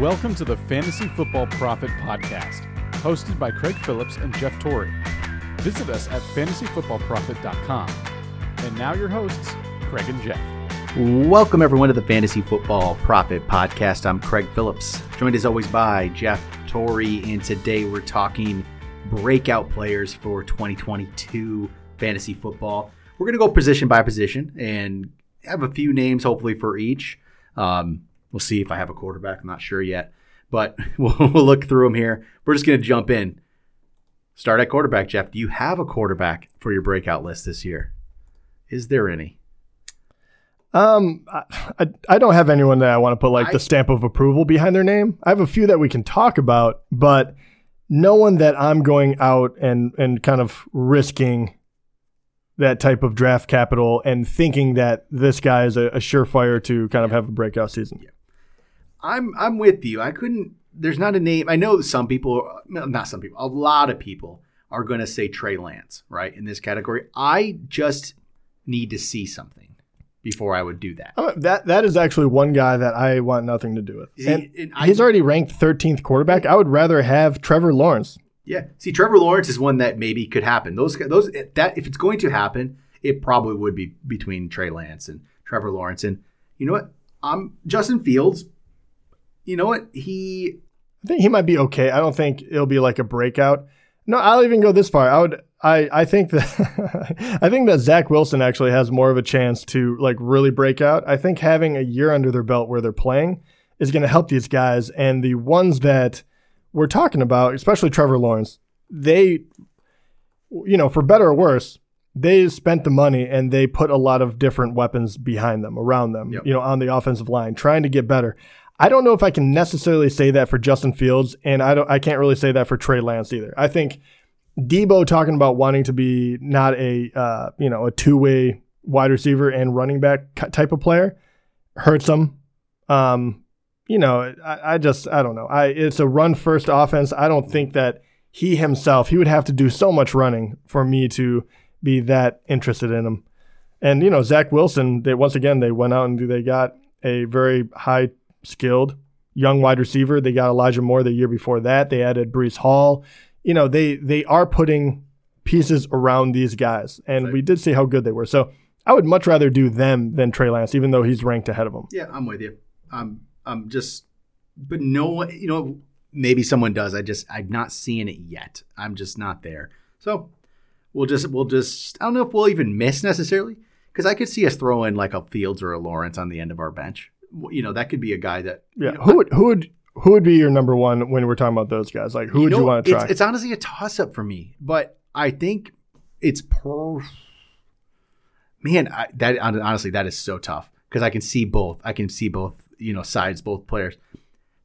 Welcome to the Fantasy Football Prophet Podcast, hosted by Craig Phillips and Jeff Torrey. Visit us at fantasyfootballprophet.com. And now your hosts, Craig and Jeff. Welcome, everyone, to the Fantasy Football Prophet Podcast. I'm Craig Phillips, joined as always by Jeff Torrey, and today we're talking breakout players for 2022 fantasy football. We're going to go position by position and have a few names, hopefully, for each. Um, we'll see if I have a quarterback. I'm not sure yet, but we'll, we'll look through them here. We're just going to jump in. Start at quarterback, Jeff. Do you have a quarterback for your breakout list this year? Is there any? Um, I, I don't have anyone that I want to put like I- the stamp of approval behind their name. I have a few that we can talk about, but no one that I'm going out and and kind of risking that type of draft capital and thinking that this guy is a, a surefire to kind of have a breakout season. I'm I'm with you. I couldn't. There's not a name. I know some people, not some people, a lot of people are going to say Trey Lance, right, in this category. I just need to see something before I would do that. Uh, That that is actually one guy that I want nothing to do with. And and I- he's already ranked 13th quarterback. I would rather have Trevor Lawrence. Yeah. See, Trevor Lawrence is one that maybe could happen. Those those that if it's going to happen, it probably would be between Trey Lance and Trevor Lawrence. And you know what? I'm Justin Fields. You know what? He I think he might be okay. I don't think it'll be like a breakout. No, I'll even go this far. I would. I, I think that I think that Zach Wilson actually has more of a chance to like really break out. I think having a year under their belt where they're playing is going to help these guys. And the ones that we're talking about, especially Trevor Lawrence, they, you know, for better or worse, they spent the money and they put a lot of different weapons behind them, around them, Yep. you know, on the offensive line, trying to get better. I don't know if I can necessarily say that for Justin Fields, and I don't. I can't really say that for Trey Lance either. I think Deebo talking about wanting to be not a uh, you know a two way wide receiver and running back type of player hurts him. Um, you know, I, I just I don't know. I it's a run first offense. I don't think that he himself he would have to do so much running for me to be that interested in him. And you know, Zach Wilson. They once again they went out and they got a very high skilled young wide receiver. They got Elijah Moore the year before that. They added Breece Hall. You know, they they are putting pieces around these guys, and Right. we did see how good they were. So I would much rather do them than Trey Lance, even though he's ranked ahead of them. Yeah, I'm with you. I'm I'm just but no one you know, maybe someone does. I just I'm not seeing it yet. I'm just not there. So we'll just we'll just I don't know if we'll even miss necessarily. Because I could see us throwing like a Fields or a Lawrence on the end of our bench. You know, that could be a guy that Yeah. you know, who would who would who would be your number one when we're talking about those guys? Like who would you want to try? It's, it's honestly a toss up for me, but I think it's per. Man, I, that honestly, that is so tough because I can see both. I can see both, you know, sides, both players.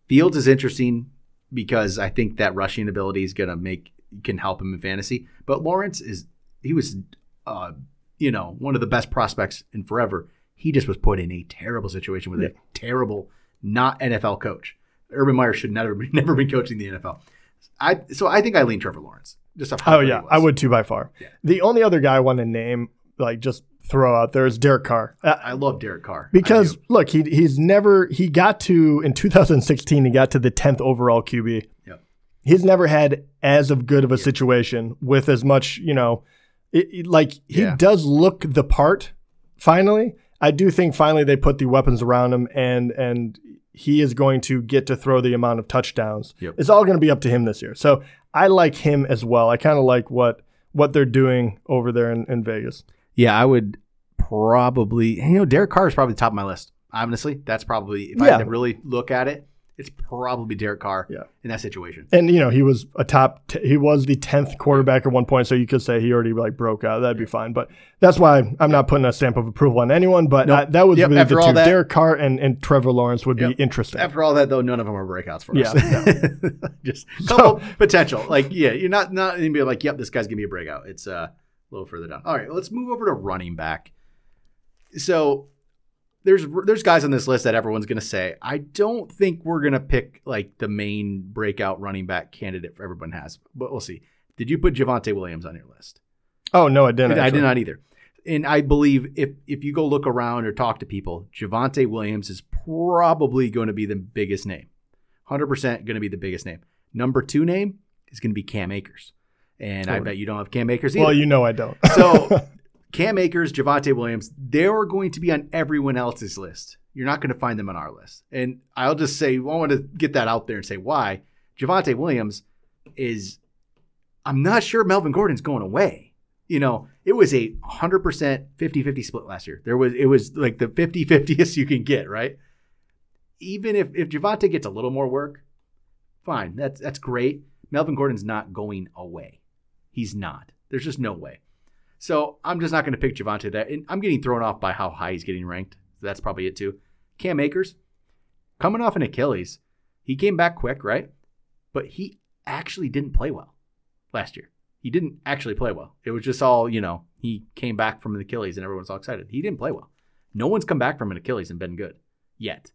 Fields is interesting because I think that rushing ability is gonna make can help him in fantasy. But Lawrence is he was, uh, you know, one of the best prospects in forever. He just was put in a terrible situation with a terrible, not NFL coach. Urban Meyer should never be, never be coaching the NFL. I so I think I lean Trevor Lawrence. Just oh yeah. I would too by far. Yeah. The only other guy I want to name, like just throw out there is Derek Carr. Uh, I love Derek Carr because look, he he's never he got to in 2016 he got to the 10th overall QB. Yep. He's never had as of good of a situation with as much, you know, it, it- like he Yeah. does look the part finally. I do think finally they put the weapons around him and and he is going to get to throw the amount of touchdowns. Yep. It's all going to be up to him this year. So I like him as well. I kind of like what what they're doing over there in, in Vegas. yeah, I would probably you know Derek Carr is probably top of my list. Honestly, that's probably if I Yeah. had to really look at it, it's probably Derek Carr Yeah. in that situation. And you know he was a top. T- he was the tenth quarterback at one point, so you could say he already like broke out. That'd be fine. But that's why I'm not putting a stamp of approval on anyone. But No. I- that was Yep, really after the all two. that- Derek Carr and, and Trevor Lawrence would Yep. be interesting. After all that, though, none of them are breakouts for us. Yeah, Just a couple potential. Like, yeah, you're not not be like, yep, this guy's gonna be a breakout. It's uh, a little further down. All right, let's move over to running back. So there's there's guys on this list that everyone's gonna say. I don't think we're gonna pick like the main breakout running back candidate for everyone has, but we'll see. Did you put Javonte Williams on your list? oh no, I didn't. I did not either. And I believe if if you go look around or talk to people, Javonte Williams is probably going to be the biggest name. 100% going to be the biggest name. Number two name is going to be Cam Akers. And I bet you don't have Cam Akers either. Well, you know I don't. so Cam Akers, Javonte Williams, they are going to be on everyone else's list. You're not going to find them on our list. And I'll just say, I want to get that out there and say why. Javonte Williams is, I'm not sure Melvin Gordon's going away. You know, it was a 100% 50 50 split last year. There was, it was like the 50 50th you can get, right? Even if, if Javonte gets a little more work, fine. That's, that's great. Melvin Gordon's not going away. He's not. There's just no way. So I'm just not going to pick Javonte that. And I'm getting thrown off by how high he's getting ranked. That's probably it too. Cam Akers, coming off an Achilles, he came back quick, right? But he actually didn't play well last year. He didn't actually play well. It was just all, you know, he came back from an Achilles and everyone's all excited. He didn't play well. No one's come back from an Achilles and been good yet.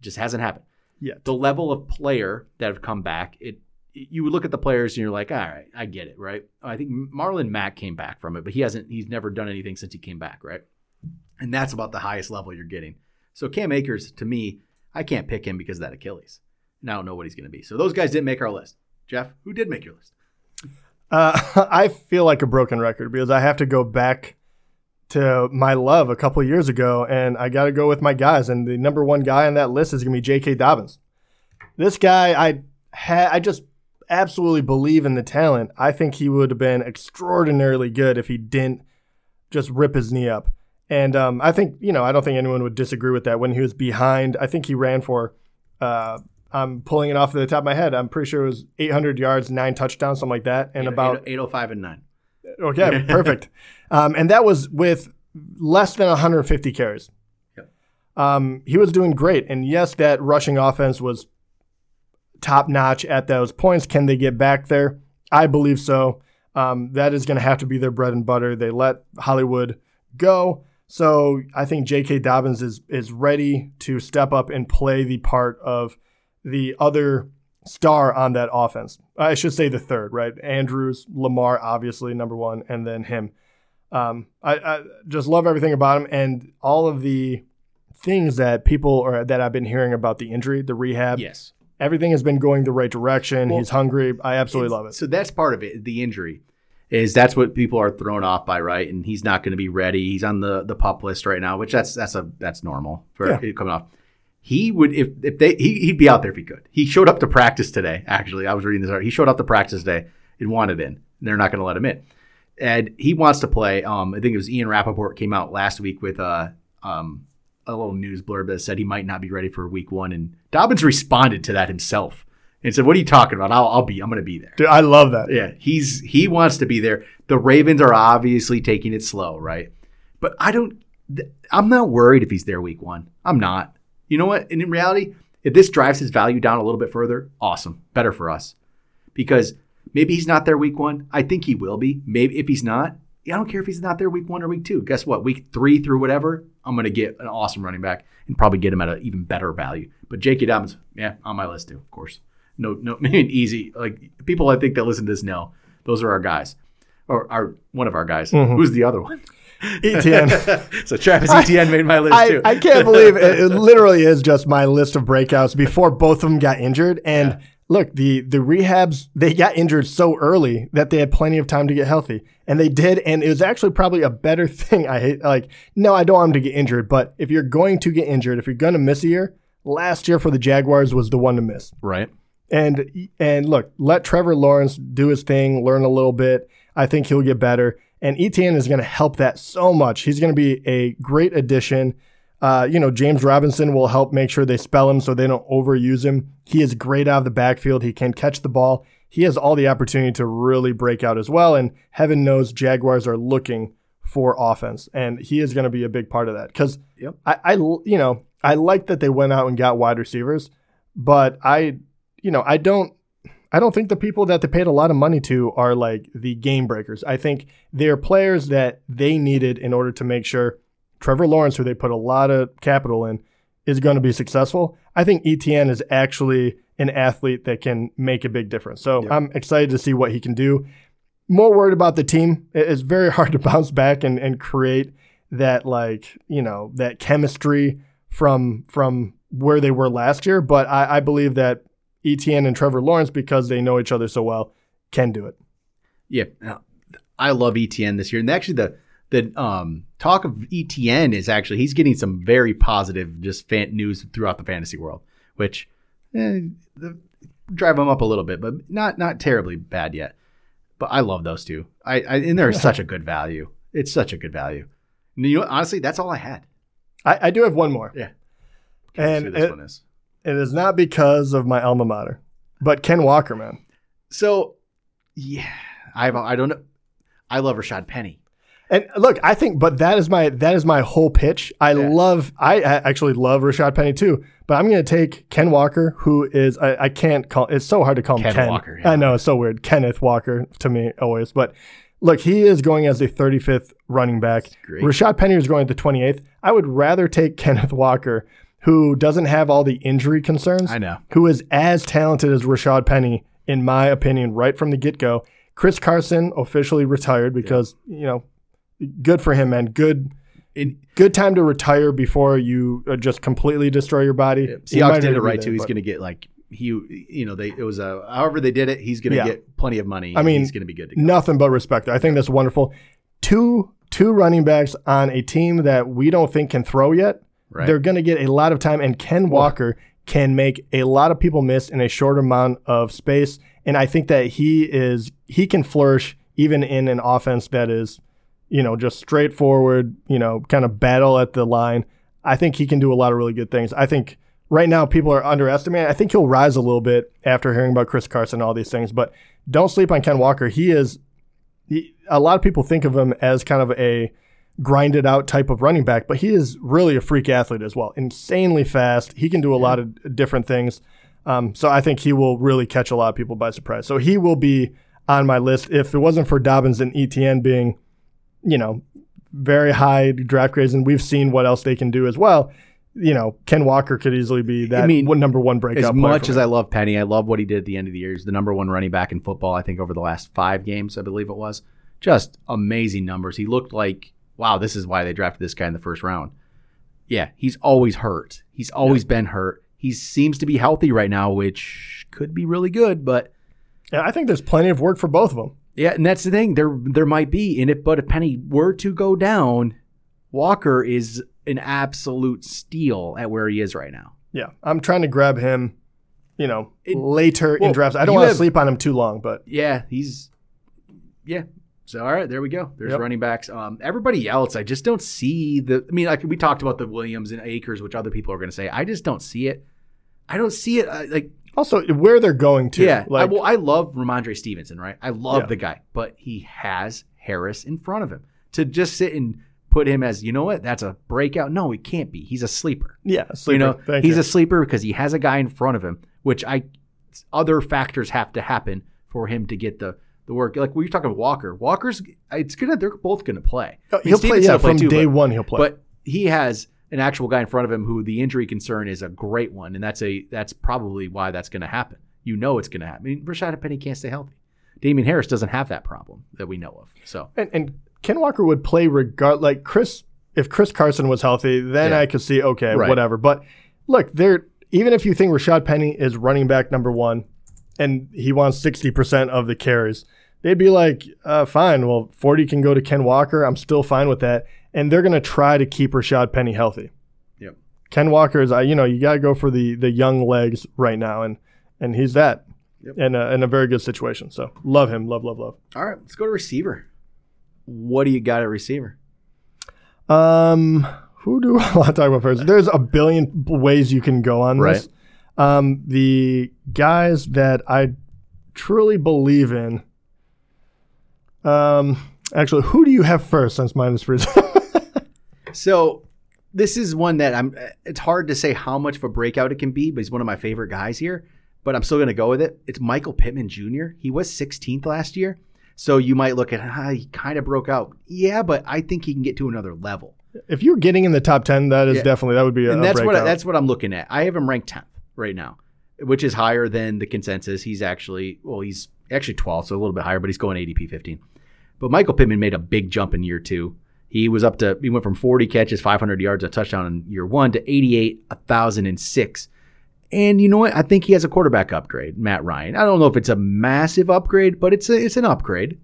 It just hasn't happened. Yeah. The level of player that have come back, it you would look at the players and you're like, all right, I get it, right? I think Marlon Mack came back from it, but he hasn't, he's never done anything since he came back, right? And that's about the highest level you're getting. So Cam Akers, to me, I can't pick him because of that Achilles. And I don't know what he's going to be. So those guys didn't make our list. Jeff, who did make your list? Uh, I feel like a broken record because I have to go back to my love a couple years ago, and I got to go with my guys. And the number one guy on that list is going to be J.K. Dobbins. This guy, I ha- I just absolutely believe in the talent. I think he would have been extraordinarily good if he didn't just rip his knee up. And um, I think you know, I don't think anyone would disagree with that. When he was behind, I think he ran for. Uh, I'm pulling it off the top of my head. I'm pretty sure it was 800 yards, nine touchdowns, something like that, and Eight- about eight- 805 and 9. Okay, perfect. Um, and that was with less than 150 carries. Yep. Um, he was doing great. And yes, that rushing offense was top notch at those points. Can they get back there? I believe so. Um, that is going to have to be their bread and butter. They let Hollywood go. So I think J.K. Dobbins is is ready to step up and play the part of the other star on that offense. I should say the third, right? Andrews, Lamar, obviously number one, and then him. Um, I, I just love everything about him and all of the things that people or that I've been hearing about the injury, the rehab. Yes. Everything has been going the right direction. Well, He's hungry. I absolutely love it. So that's part of it. The injury is that's what people are thrown off by, right? And he's not going to be ready. He's on the the pup list right now, which that's that's a that's normal for Yeah. coming off. He would if if they he, he'd be out there if he could. He showed up to practice today. Actually, I was reading this. Article. He showed up to practice today and wanted in. They're not going to let him in, and he wants to play. Um, I think it was Ian Rapoport came out last week with a um a little news blurb that said he might not be ready for week one, and Dobbins responded to that himself and said, "What are you talking about? I'll, I'll be. I'm going to be there." Dude, I love that. Yeah, he's he wants to be there. The Ravens are obviously taking it slow, right? But I don't. I'm not worried if he's there week one. I'm not. You know what? And in reality, if this drives his value down a little bit further, awesome, better for us, because maybe he's not there week one. I think he will be. Maybe if he's not, I don't care if he's not there week one or week two. Guess what? Week three through whatever, I'm going to get an awesome running back and probably get him at an even better value. But J.K. Dobbins, yeah, on my list too, of course. No, no, maybe easy. Like people, I think that listen to this know those are our guys, or our one of our guys. Mhm. Who's the other one? ETN. so Travis Etienne made my list I, too. I can't believe it, it literally is just my list of breakouts before both of them got injured. And Yeah. Look, the the rehabs they got injured so early that they had plenty of time to get healthy, and they did. And it was actually probably a better thing. I hate like no, I don't want them to get injured, but if you're going to get injured, if you're going to miss a year, last year for the Jaguars was the one to miss. right. And and look, let Trevor Lawrence do his thing, learn a little bit. I think he'll get better. And ETN is going to help that so much. He's going to be a great addition. Uh, you know, James Robinson will help make sure they spell him so they don't overuse him. He is great out of the backfield. He can catch the ball. He has all the opportunity to really break out as well. And heaven knows Jaguars are looking for offense, and he is going to be a big part of that. Because Yep. I, I, you know, I like that they went out and got wide receivers, but I, you know, I don't. I don't think the people that they paid a lot of money to are like the game breakers. I think they're players that they needed in order to make sure Trevor Lawrence, who they put a lot of capital in, is going to be successful. I think ETN is actually an athlete that can make a big difference. So Yep. I'm excited to see what he can do. More worried about the team. It's very hard to bounce back and, and create that like, you know, that chemistry from from where they were last year. But I, I believe that ETN and Trevor Lawrence because they know each other so well can do it. Yeah, I love ETN this year, and actually the the um, talk of ETN is actually he's getting some very positive just fan news throughout the fantasy world, which eh, drive him up a little bit, but not not terribly bad yet. But I love those two. I, I and they're such a good value. It's such a good value. And you know, honestly, that's all I had. I, I do have one more. Yeah. And who this it- one is. It is not because of my alma mater, but Ken Walker, man. So, yeah, I've I don't know. I love Rashad Penny. And look, I think, but that is my that is my whole pitch. I Yeah. love, I, actually love Rashad Penny too. But I'm going to take Ken Walker, who is I, I can't call. It's so hard to call him Ken Ken. Walker, yeah. I know it's so weird. Kenneth Walker to me always. But look, he is going as the 35th running back. Rashad Penny is going at the 28th. I would rather take Kenneth Walker, who doesn't have all the injury concerns I know. who is as talented as Rashad Penny, in my opinion, right from the get go. Chris Carson officially retired because, you know, good for him, man. Good In, good time to retire before you uh, just completely destroy your body. He Seahawks did it right too. He's going to get like he, you know, they it was a however they did it. He's going to Yeah. get plenty of money. I mean, he's going to be good to go. nothing but respect. I think that's wonderful. Two two running backs on a team that we don't think can throw yet. Right. They're going to get a lot of time, and Ken Walker can make a lot of people miss in a short amount of space. And I think that he is he can flourish even in an offense that is, you know, just straightforward. You know, kind of battle at the line. I think he can do a lot of really good things. I think right now people are underestimating. I think he'll rise a little bit after hearing about Chris Carson and all these things. But don't sleep on Ken Walker. He is. He, a lot of people think of him as kind of a grinded out type of running back, but he is really a freak athlete as well. Insanely fast. He can do a lot of different things. Um, so I think he will really catch a lot of people by surprise. So he will be on my list. If it wasn't for Dobbins and ETN being, you know, very high draft grades, and we've seen what else they can do as well. You know, Ken Walker could easily be that mean, one number one breakout. as much as. I love Penny, I love what he did at the end of the year. He's the number one running back in football, I think, over the last five games, I believe it was. Just amazing numbers. He looked like, wow, this is why they drafted this guy in the first round. Yeah, he's always hurt. He's always been hurt. He seems to be healthy right now, which could be really good, but yeah, I think there's plenty of work for both of them. Yeah, and that's the thing. There there might be in it, but if Penny were to go down, Walker is an absolute steal at where he is right now. Yeah, I'm trying to grab him, you know, It- later well, in drafts. I don't want to sleep on him too long, but Yeah, he's yeah. So all right, there we go. There's Yep. running backs. Um, everybody else, I just don't see the. I mean, like we talked about the Williams and Akers, which other people are going to say. I just don't see it. I don't see it. Uh, like also where they're going to. yeah, I, well, I love Rhamondre Stevenson, right? I love Yeah. the guy, but he has Harris in front of him to just sit and put him as you know what? That's a breakout. No, he can't be. He's a sleeper. yeah, sleeper. You know, Thank he's you. a sleeper because he has a guy in front of him, which I other factors have to happen for him to get the the work. Like we were talking Walker. Walker's it's gonna they're both gonna play. Oh, he'll play. Yeah, play from too, day but, one he'll play. But he has an actual guy in front of him who the injury concern is a great one, and that's a that's probably why that's gonna happen. You know it's gonna happen. I mean, Rashad Penny can't stay healthy. Damien Harris doesn't have that problem that we know of. So and, and Ken Walker would play regard like Chris. If Chris Carson was healthy, then Yeah. I could see okay, Right. whatever. But look, there. Even if you think Rashad Penny is running back number one, and he wants sixty percent of the carries, they'd be like, uh, fine. Well, forty can go to Ken Walker. I'm still fine with that. And they're going to try to keep Rashad Penny healthy. Yep. Ken Walker is, uh, you know, you got to go for the the young legs right now, and and he's that, Yep. in a, in a very good situation. So love him, love, love, love. all right, let's go to receiver. What do you got at receiver? Um, who do I want to talk about first? There's a billion ways you can go on this. Um, the guys that I truly believe in. Um, actually, who do you have first? Since mine is first. So this is one that I'm. It's hard to say how much of a breakout it can be, but he's one of my favorite guys here. But I'm still going to go with it. It's Michael Pittman Jr. He was 16th last year, so you might look at ah, he kind of broke out. Yeah, but I think he can get to another level, if you're getting in the top ten, that is Yeah. definitely that would be a, and that's what I, that's what I'm looking at. I have him ranked 10th right now, which is higher than the consensus. He's actually well, he's actually 12th, so a little bit higher, but he's going ADP 15. But Michael Pittman made a big jump in year two. He was up to he went from 40 catches, 500 yards, a touchdown in year one to 88, 1,006. And you know what? I think he has a quarterback upgrade, Matt Ryan. I don't know if it's a massive upgrade, but it's a, it's an upgrade.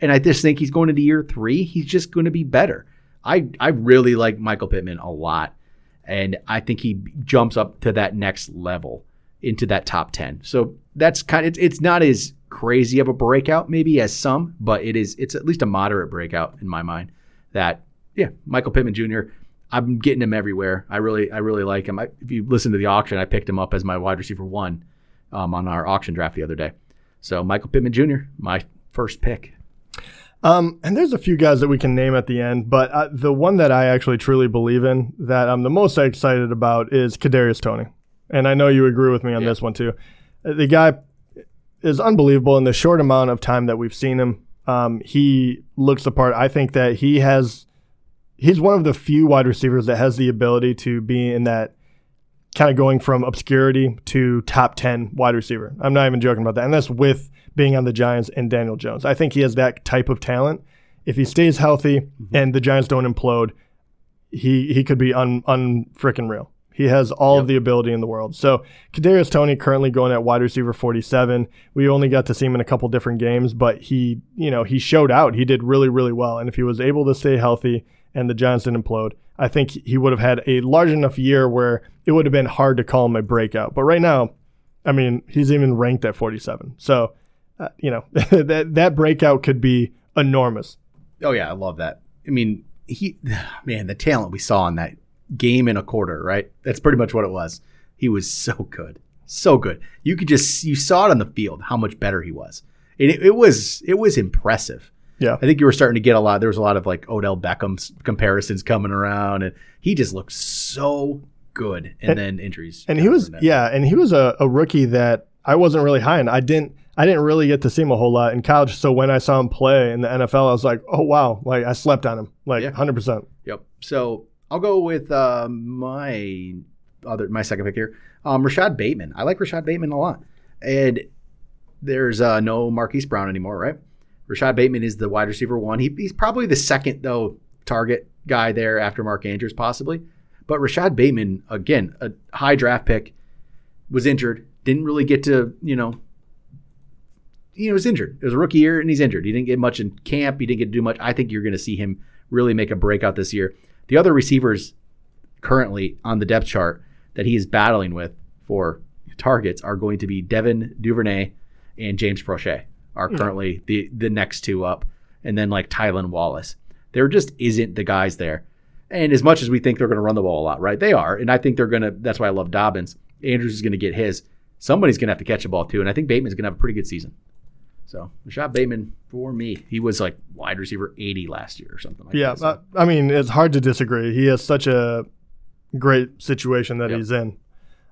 And I just think he's going into year three. He's just going to be better. I I really like Michael Pittman a lot, and I think he jumps up to that next level into that top ten. So that's kind of it's, it's not as crazy of a breakout maybe as some, but it is it's at least a moderate breakout in my mind. That yeah, Michael Pittman Jr. I'm getting him everywhere. I really I really like him. I, if you listen to the auction, I picked him up as my wide receiver one um, on our auction draft the other day. So Michael Pittman Jr. my first pick. Um, and there's a few guys that we can name at the end, but uh, the one that I actually truly believe in that I'm the most excited about is Kadarius Toney. and I know you agree with me on Yeah. this one too. Uh, The guy is unbelievable in the short amount of time that we've seen him. Um, he looks the part. I think that he has. He's one of the few wide receivers that has the ability to be in that kind of going from obscurity to top 10 wide receiver. I'm not even joking about that. And that's with being on the Giants and Daniel Jones. I think he has that type of talent. If he stays healthy and the Giants don't implode, he he could be un unfrickin' real. He has all of the ability in the world. So Kadarius Toney currently going at wide receiver 47. We only got to see him in a couple different games, but he, you know, he showed out. He did really, really well. And if he was able to stay healthy and the Giants didn't implode, I think he would have had a large enough year where it would have been hard to call him a breakout. But right now, I mean, he's even ranked at 47. So, uh, you know, that that breakout could be enormous. Oh yeah, I love that. I mean, he man, the talent we saw in that game in a quarter, right? That's pretty much what it was. He was so good. So good. You could just you saw it on the field how much better he was. And it, it was it was impressive. Yeah. I think you were starting to get a lot. There was a lot of like Odell Beckham's comparisons coming around, and he just looked so good. And, And- then injuries. And he was yeah, and he was a, a rookie that I wasn't really high on. I didn't I didn't really get to see him a whole lot in college. So when I saw him play in the NFL, I was like, oh wow, like I slept on him, like Yeah. hundred percent. Yep. So I'll go with uh, my other my second pick here, um, Rashod Bateman. I like Rashod Bateman a lot, and there's uh, no Marquise Brown anymore, right? Rashod Bateman is the wide receiver one. He, he's probably the second though target guy there after Mark Andrews possibly, but Rashod Bateman again a high draft pick was injured, didn't really get to you know. You know, was injured. It was a rookie year, and he's injured. He didn't get much in camp. He didn't get to do much. I think you're going to see him really make a breakout this year. The other receivers currently on the depth chart that he is battling with for targets are going to be Devin Duvernay and James Proche are hmm. currently the the next two up, and then like Tylan Wallace. There just isn't the guys there. And as much as we think they're going to run the ball a lot, right? They are, and I think they're going to. That's why I love Dobbins. Andrews is going to get his. Somebody's going to have to catch the ball too, and I think Bateman's going to have a pretty good season. So Rashod Bateman for me, he was like wide receiver eighty last year or something like Yeah, that. So- uh, I mean, it's hard to disagree. He has such a great situation that Yep. he's in.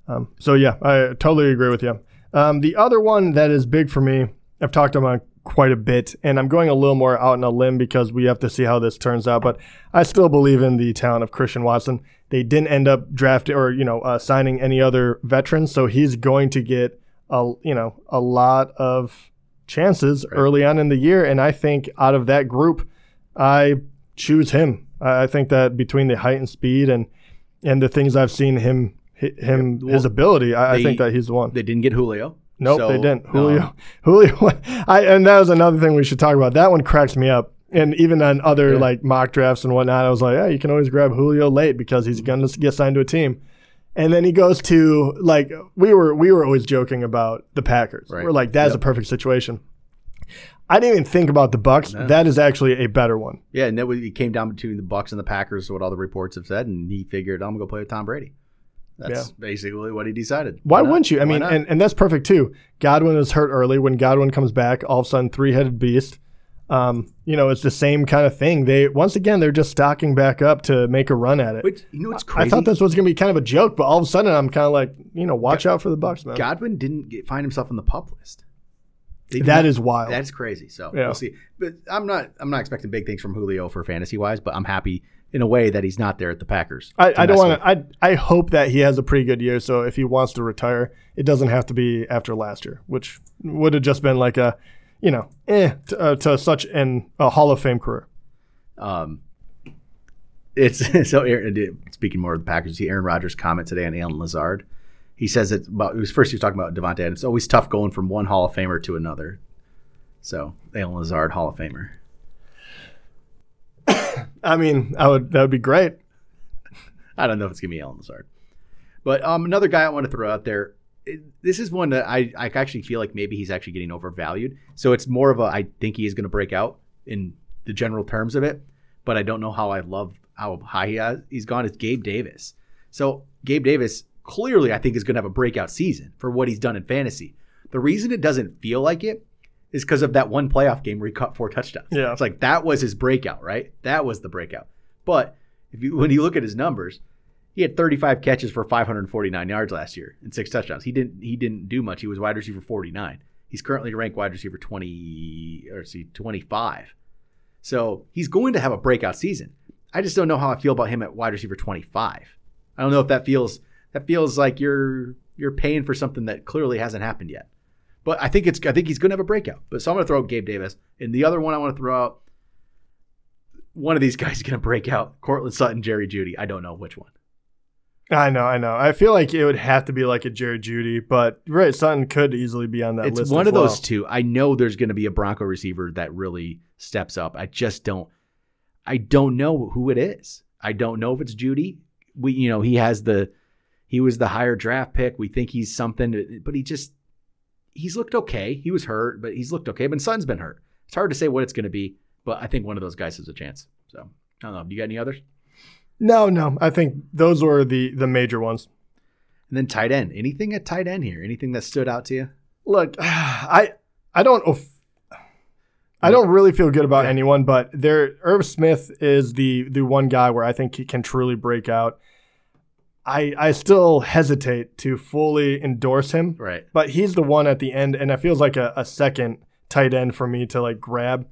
Um, so yeah, I totally agree with you. Um, the other one that is big for me, I've talked about quite a bit, and I'm going a little more out on a limb because we have to see how this turns out. But I still believe in the talent of Christian Watson. They didn't end up drafting or you know uh, signing any other veterans, so he's going to get a you know a lot of chances early on in the year. And I think out of that group, I choose him. I think that between the height and speed and and the things I've seen him him well, his ability, I, I think that he's the one. They didn't get Julio. Nope, So, they didn't. Julio, um, Julio, I and that was another thing we should talk about. That one cracks me up. And even on other Yeah. like mock drafts and whatnot, I was like, yeah, you can always grab Julio late because he's going to get signed to a team. And then he goes to like we were we were always joking about the Packers. Right. We're like, that's Yep. a perfect situation. I didn't even think about the Bucks. No. That is actually a better one. yeah, and then it came down between the Bucks and the Packers, what all the reports have said, and he figured I'm gonna go play with Tom Brady. That's basically what he decided. Why not? wouldn't you? I Why mean, and, and that's perfect too. Godwin is hurt early. When Godwin comes back, all of a sudden, three headed beast. Um, you know, it's the same kind of thing. They once again they're just stocking back up to make a run at it. Which you know what's crazy? I crazy? thought this was gonna be kind of a joke, but all of a sudden I'm kind of like, you know, watch out for the Bucks, man. Godwin didn't get, find himself on the pup list. That not- is wild. That's crazy. So Yeah. we'll see. But I'm not. I'm not expecting big things from Julio for fantasy wise. But I'm happy in a way that he's not there at the Packers. I, I don't want to. I I hope that he has a pretty good year. So if he wants to retire, it doesn't have to be after last year, which would have just been like a, you know, eh to, uh, to such an a Hall of Fame career. Um, it's so Aaron, speaking more of the Packers. See Aaron Rodgers' comment today on Allen Lazard. he says it about. It was first he was talking about Davante Adams. It's always tough going from one Hall of Famer to another. So Allen Lazard, Hall of Famer. I mean, I would that would be great. I don't know if it's gonna be Allen Lazard, but um, another guy I want to throw out there. This is one that I, I actually feel like maybe he's actually getting overvalued. So it's more of a I think he is going to break out in the general terms of it, but I don't know how I love how high he has, he's gone. Is Gabe Davis. So Gabe Davis clearly I think is going to have a breakout season for what he's done in fantasy. The reason it doesn't feel like it is because of that one playoff game where he caught four touchdowns. Yeah. It's like that was his breakout, right? That was the breakout. But if you when you look at his numbers, he had 35 catches for 549 yards last year and six touchdowns. He didn't he didn't do much. He was wide receiver 49. He's currently ranked wide receiver 20 or see 25. So he's going to have a breakout season. I just don't know how I feel about him at wide receiver 25. I don't know if that feels that feels like you're you're paying for something that clearly hasn't happened yet. But I think it's I think he's going to have a breakout. But so I'm going to throw out Gabe Davis, and the other one I want to throw out. One of these guys is going to break out. Courtland Sutton, Jerry Jeudy. I don't know which one. I know, I know. I feel like it would have to be like a Jared Jeudy, but right, Sutton could easily be on that it's list. It's one of those two. I know there's going to be a Bronco receiver that really steps up. I just don't. I don't know who it is. I don't know if it's Jeudy. We, you know, he has the. He was the higher draft pick. We think he's something, but he just. He's looked okay. He was hurt, but he's looked okay. But Sutton's been hurt. It's hard to say what it's going to be, but I think one of those guys has a chance. So I don't know. Do you got any others? No, no. I think those were the the major ones. And then tight end. Anything at tight end here? Anything that stood out to you? Look, I I don't I don't really feel good about Yeah. anyone, but there Irv Smith is the the one guy where I think he can truly break out. I I still hesitate to fully endorse him, Right. but he's the one at the end, and it feels like a, a second tight end for me to like grab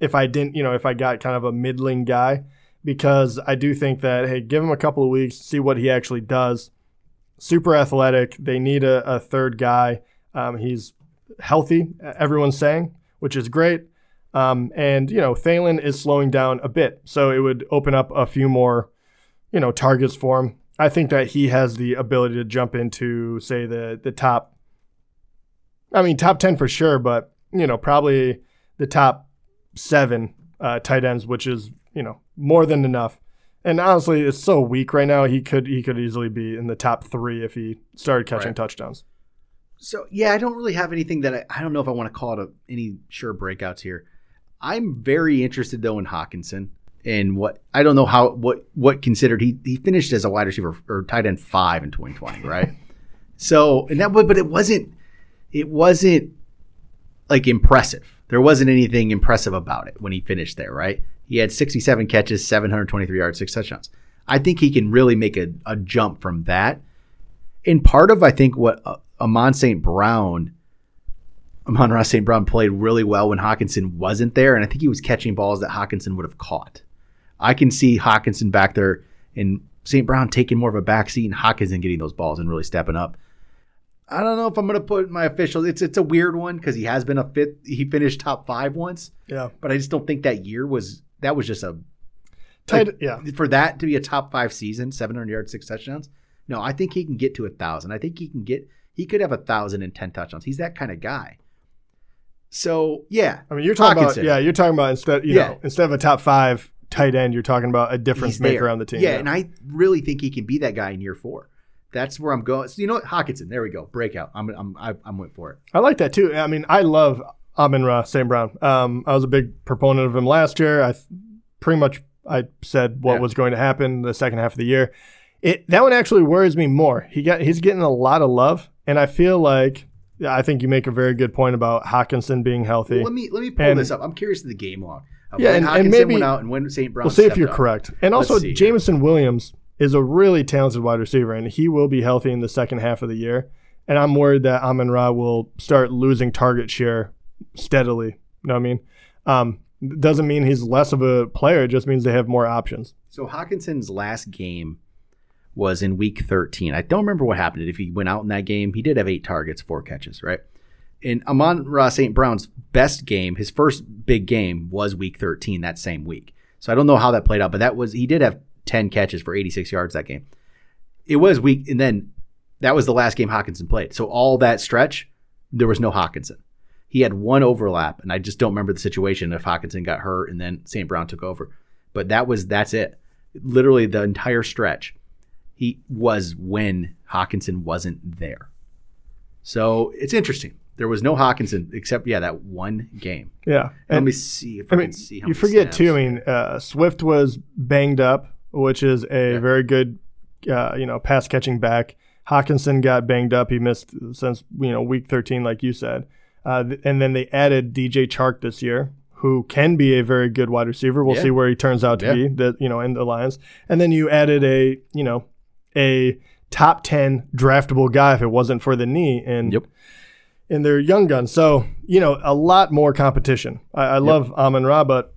if I didn't, you know, if I got kind of a middling guy, because I do think that hey, give him a couple of weeks, see what he actually does. Super athletic. They need a, a third guy. Um, he's healthy, everyone's saying, which is great. Um, and you know, Thielen is slowing down a bit, so it would open up a few more, you know, targets for him. I think that he has the ability to jump into, say, the the top. I mean, top ten for sure, but you know, probably the top seven uh, tight ends, which is you know more than enough. And honestly, it's so weak right now. He could he could easily be in the top three if he started catching Right. touchdowns. So yeah, I don't really have anything that I, I don't know if I want to call it a, any sure breakouts here. I'm very interested though in Hockenson and what I don't know how what what considered he he finished as a wide receiver or tight end five in 2020, right? so and that but it wasn't it wasn't like impressive. There wasn't anything impressive about it when he finished there, right? He had 67 catches, 723 yards, six touchdowns. I think he can really make a, a jump from that. And part of I think what uh, Amon St. Brown, Amon-Ra St. Brown played really well when Hockenson wasn't there, and I think he was catching balls that Hockenson would have caught. I can see Hockenson back there and St. Brown taking more of a backseat and Hockenson getting those balls and really stepping up. I don't know if I'm going to put my official. It's it's a weird one because he has been a fifth. He finished top five once, Yeah, but I just don't think that year was that was just a tight. like, yeah, for that to be a top five season, 700 yards, six touchdowns. No, I think he can get to a thousand. I think he can get. He could have a thousand and ten touchdowns. He's that kind of guy. So yeah, I mean, you're talking Hockenson. about yeah, you're talking about instead you Yeah. know instead of a top five tight end, you're talking about a difference he's maker there. on the team. Yeah, and I really think he can be that guy in year four. That's where I'm going. So you know what, Hockenson? There we go. Breakout. I'm I'm I- I'm went for it. I like that too. I mean, I love Amon Ra St. Brown. Um, I was a big proponent of him last year. I th- pretty much I said what Yeah. was going to happen the second half of the year. It that one actually worries me more. He got he's getting a lot of love, and I feel like I think you make a very good point about Hockenson being healthy. Well, let me let me pull And- this up. I'm curious to the game log. Of Yeah, when and- and Hockenson maybe- went out and when St. Brown. We'll see if you're up. correct. And Let's also, see here. Jameson Williams is a really talented wide receiver, and he will be healthy in the second half of the year. And I'm worried that Amon Ra will start losing target share steadily. You know what I mean? Um, doesn't mean he's less of a player. It just means they have more options. So Hockenson's last game was in week 13. I don't remember what happened. If he went out in that game, he did have eight targets, four catches, right? And Amon-Ra St. Brown's best game, his first big game, was week 13 that same week. So I don't know how that played out, but that was he did have 10 catches for 86 yards that game. It was week, and then that was the last game Hockenson played. So all that stretch, there was no Hockenson. He had one overlap, and I just don't remember the situation if Hockenson got hurt and then St. Brown took over. But that was that's it. Literally the entire stretch, he was when Hockenson wasn't there. So it's interesting. There was no Hockenson except yeah that one game. Yeah. Let me see if I, I mean, can see how you forget snaps. too. I mean, uh, Swift was banged up, which is a Yeah. very good, uh, you know, pass catching back. Hockenson got banged up. He missed since you know week 13, like you said. Uh, th- and then they added DJ Chark this year, who can be a very good wide receiver. We'll Yeah. see where he turns out to Yeah. be. That you know in the Lions. And then you added a you know a top 10 draftable guy if it wasn't for the knee and Yep. in their young guns. So, you know, a lot more competition. I, I love Amon Ra, but,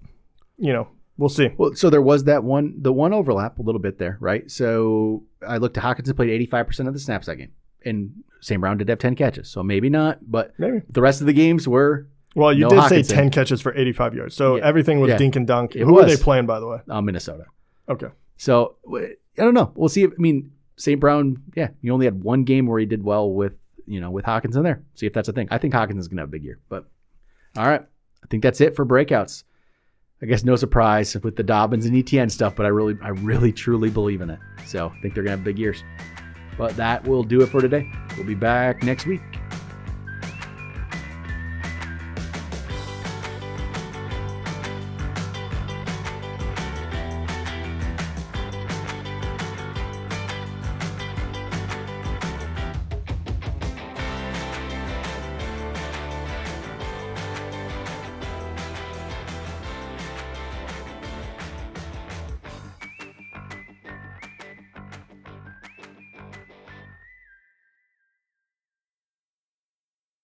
you know, we'll see. Well, so there was that one, the one overlap a little bit there, right? So I looked at Hockenson played 85% of the snaps that game, and St. Brown did have 10 catches. So maybe not, but Maybe. the rest of the games were Well, you No did Hockenson. say 10 catches for 85 yards. So Yeah. everything was Yeah. dink and dunk. It Who are was. they playing, by the way? uh, Minnesota. Okay. So I don't know. We'll see. If, I mean, St. Brown, yeah, he only had one game where he did well with you know with Hockenson there. See if that's a thing. I think Hockenson's gonna have a big year. But all right, I think that's it for breakouts. I guess no surprise with the Dobbins and ETN stuff, but I really, I really, truly believe in it. So I think they're gonna have big years. But that will do it for today. We'll be back next week.